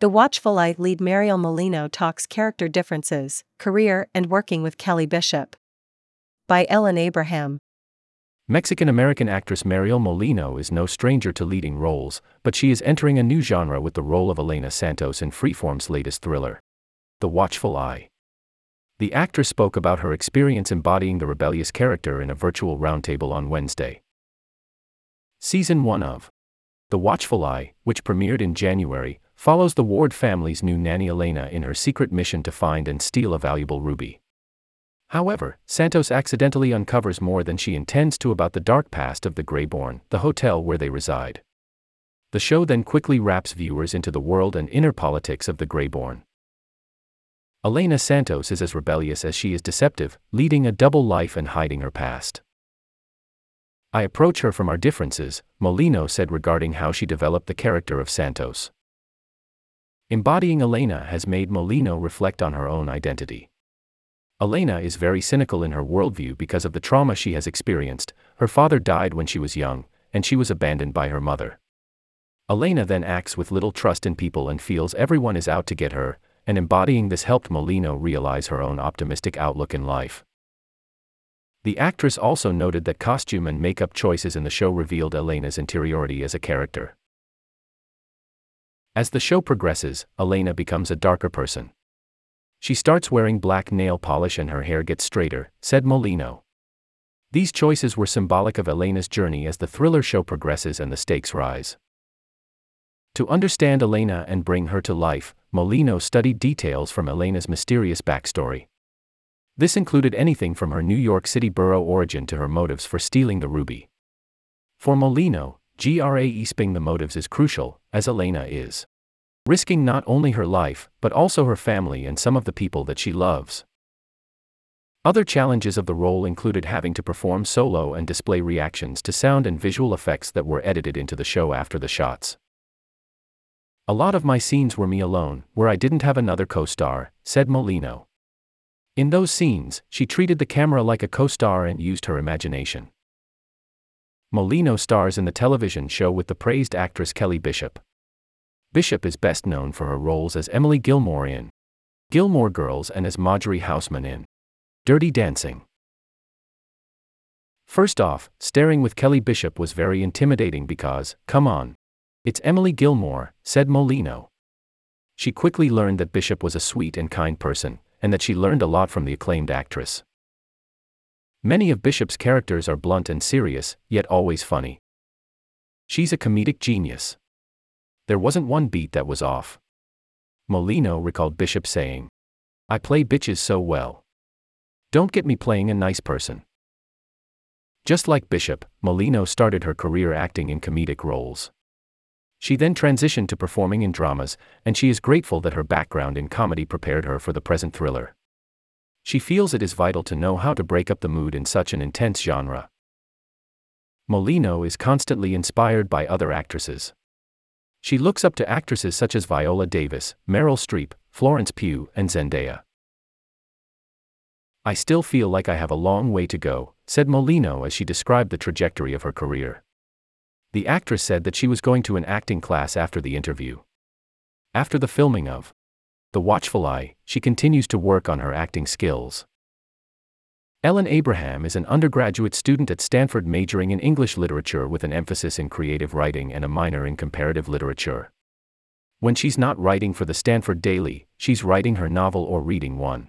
The Watchful Eye lead Mariel Molino talks character differences, career, and working with Kelly Bishop. By Ellen Abraham. Mexican American actress Mariel Molino is no stranger to leading roles, but she is entering a new genre with the role of Elena Santos in Freeform's latest thriller, The Watchful Eye. The actress spoke about her experience embodying the rebellious character in a virtual roundtable on Wednesday. Season 1 of The Watchful Eye, which premiered in January, follows the Ward family's new nanny Elena in her secret mission to find and steal a valuable ruby. However, Santos accidentally uncovers more than she intends to about the dark past of the Greybourne, the hotel where they reside. The show then quickly wraps viewers into the world and inner politics of the Greybourne. Elena Santos is as rebellious as she is deceptive, leading a double life and hiding her past. I approach her from our differences, Molino said regarding how she developed the character of Santos. Embodying Elena has made Molino reflect on her own identity. Elena is very cynical in her worldview because of the trauma she has experienced. Her father died when she was young, and she was abandoned by her mother. Elena then acts with little trust in people and feels everyone is out to get her, and embodying this helped Molino realize her own optimistic outlook in life. The actress also noted that costume and makeup choices in the show revealed Elena's interiority as a character. As the show progresses, Elena becomes a darker person. She starts wearing black nail polish and her hair gets straighter, said Molino. These choices were symbolic of Elena's journey as the thriller show progresses and the stakes rise. To understand Elena and bring her to life, Molino studied details from Elena's mysterious backstory. This included anything from her New York City borough origin to her motives for stealing the ruby. For Molino, grasping the motives is crucial, as Elena is risking not only her life, but also her family and some of the people that she loves. Other challenges of the role included having to perform solo and display reactions to sound and visual effects that were edited into the show after the shots. A lot of my scenes were me alone, where I didn't have another co star, said Molino. In those scenes, she treated the camera like a co star and used her imagination. Molino stars in the television show with the praised actress Kelly Bishop. Bishop is best known for her roles as Emily Gilmore in Gilmore Girls and as Marjorie Houseman in Dirty Dancing. First off, staring with Kelly Bishop was very intimidating because, come on. It's Emily Gilmore, said Molino. She quickly learned that Bishop was a sweet and kind person, and that she learned a lot from the acclaimed actress. Many of Bishop's characters are blunt and serious, yet always funny. She's a comedic genius. There wasn't one beat that was off. Molino recalled Bishop saying, I play bitches so well. Don't get me playing a nice person. Just like Bishop, Molino started her career acting in comedic roles. She then transitioned to performing in dramas, and she is grateful that her background in comedy prepared her for the present thriller. She feels it is vital to know how to break up the mood in such an intense genre. Molino is constantly inspired by other actresses. She looks up to actresses such as Viola Davis, Meryl Streep, Florence Pugh, and Zendaya. I still feel like I have a long way to go, said Molino as she described the trajectory of her career. The actress said that she was going to an acting class after the interview. After the filming of The Watchful Eye, she continues to work on her acting skills. Ellen Abraham is an undergraduate student at Stanford majoring in English literature with an emphasis in creative writing and a minor in comparative literature. When she's not writing for the Stanford Daily, she's writing her novel or reading one.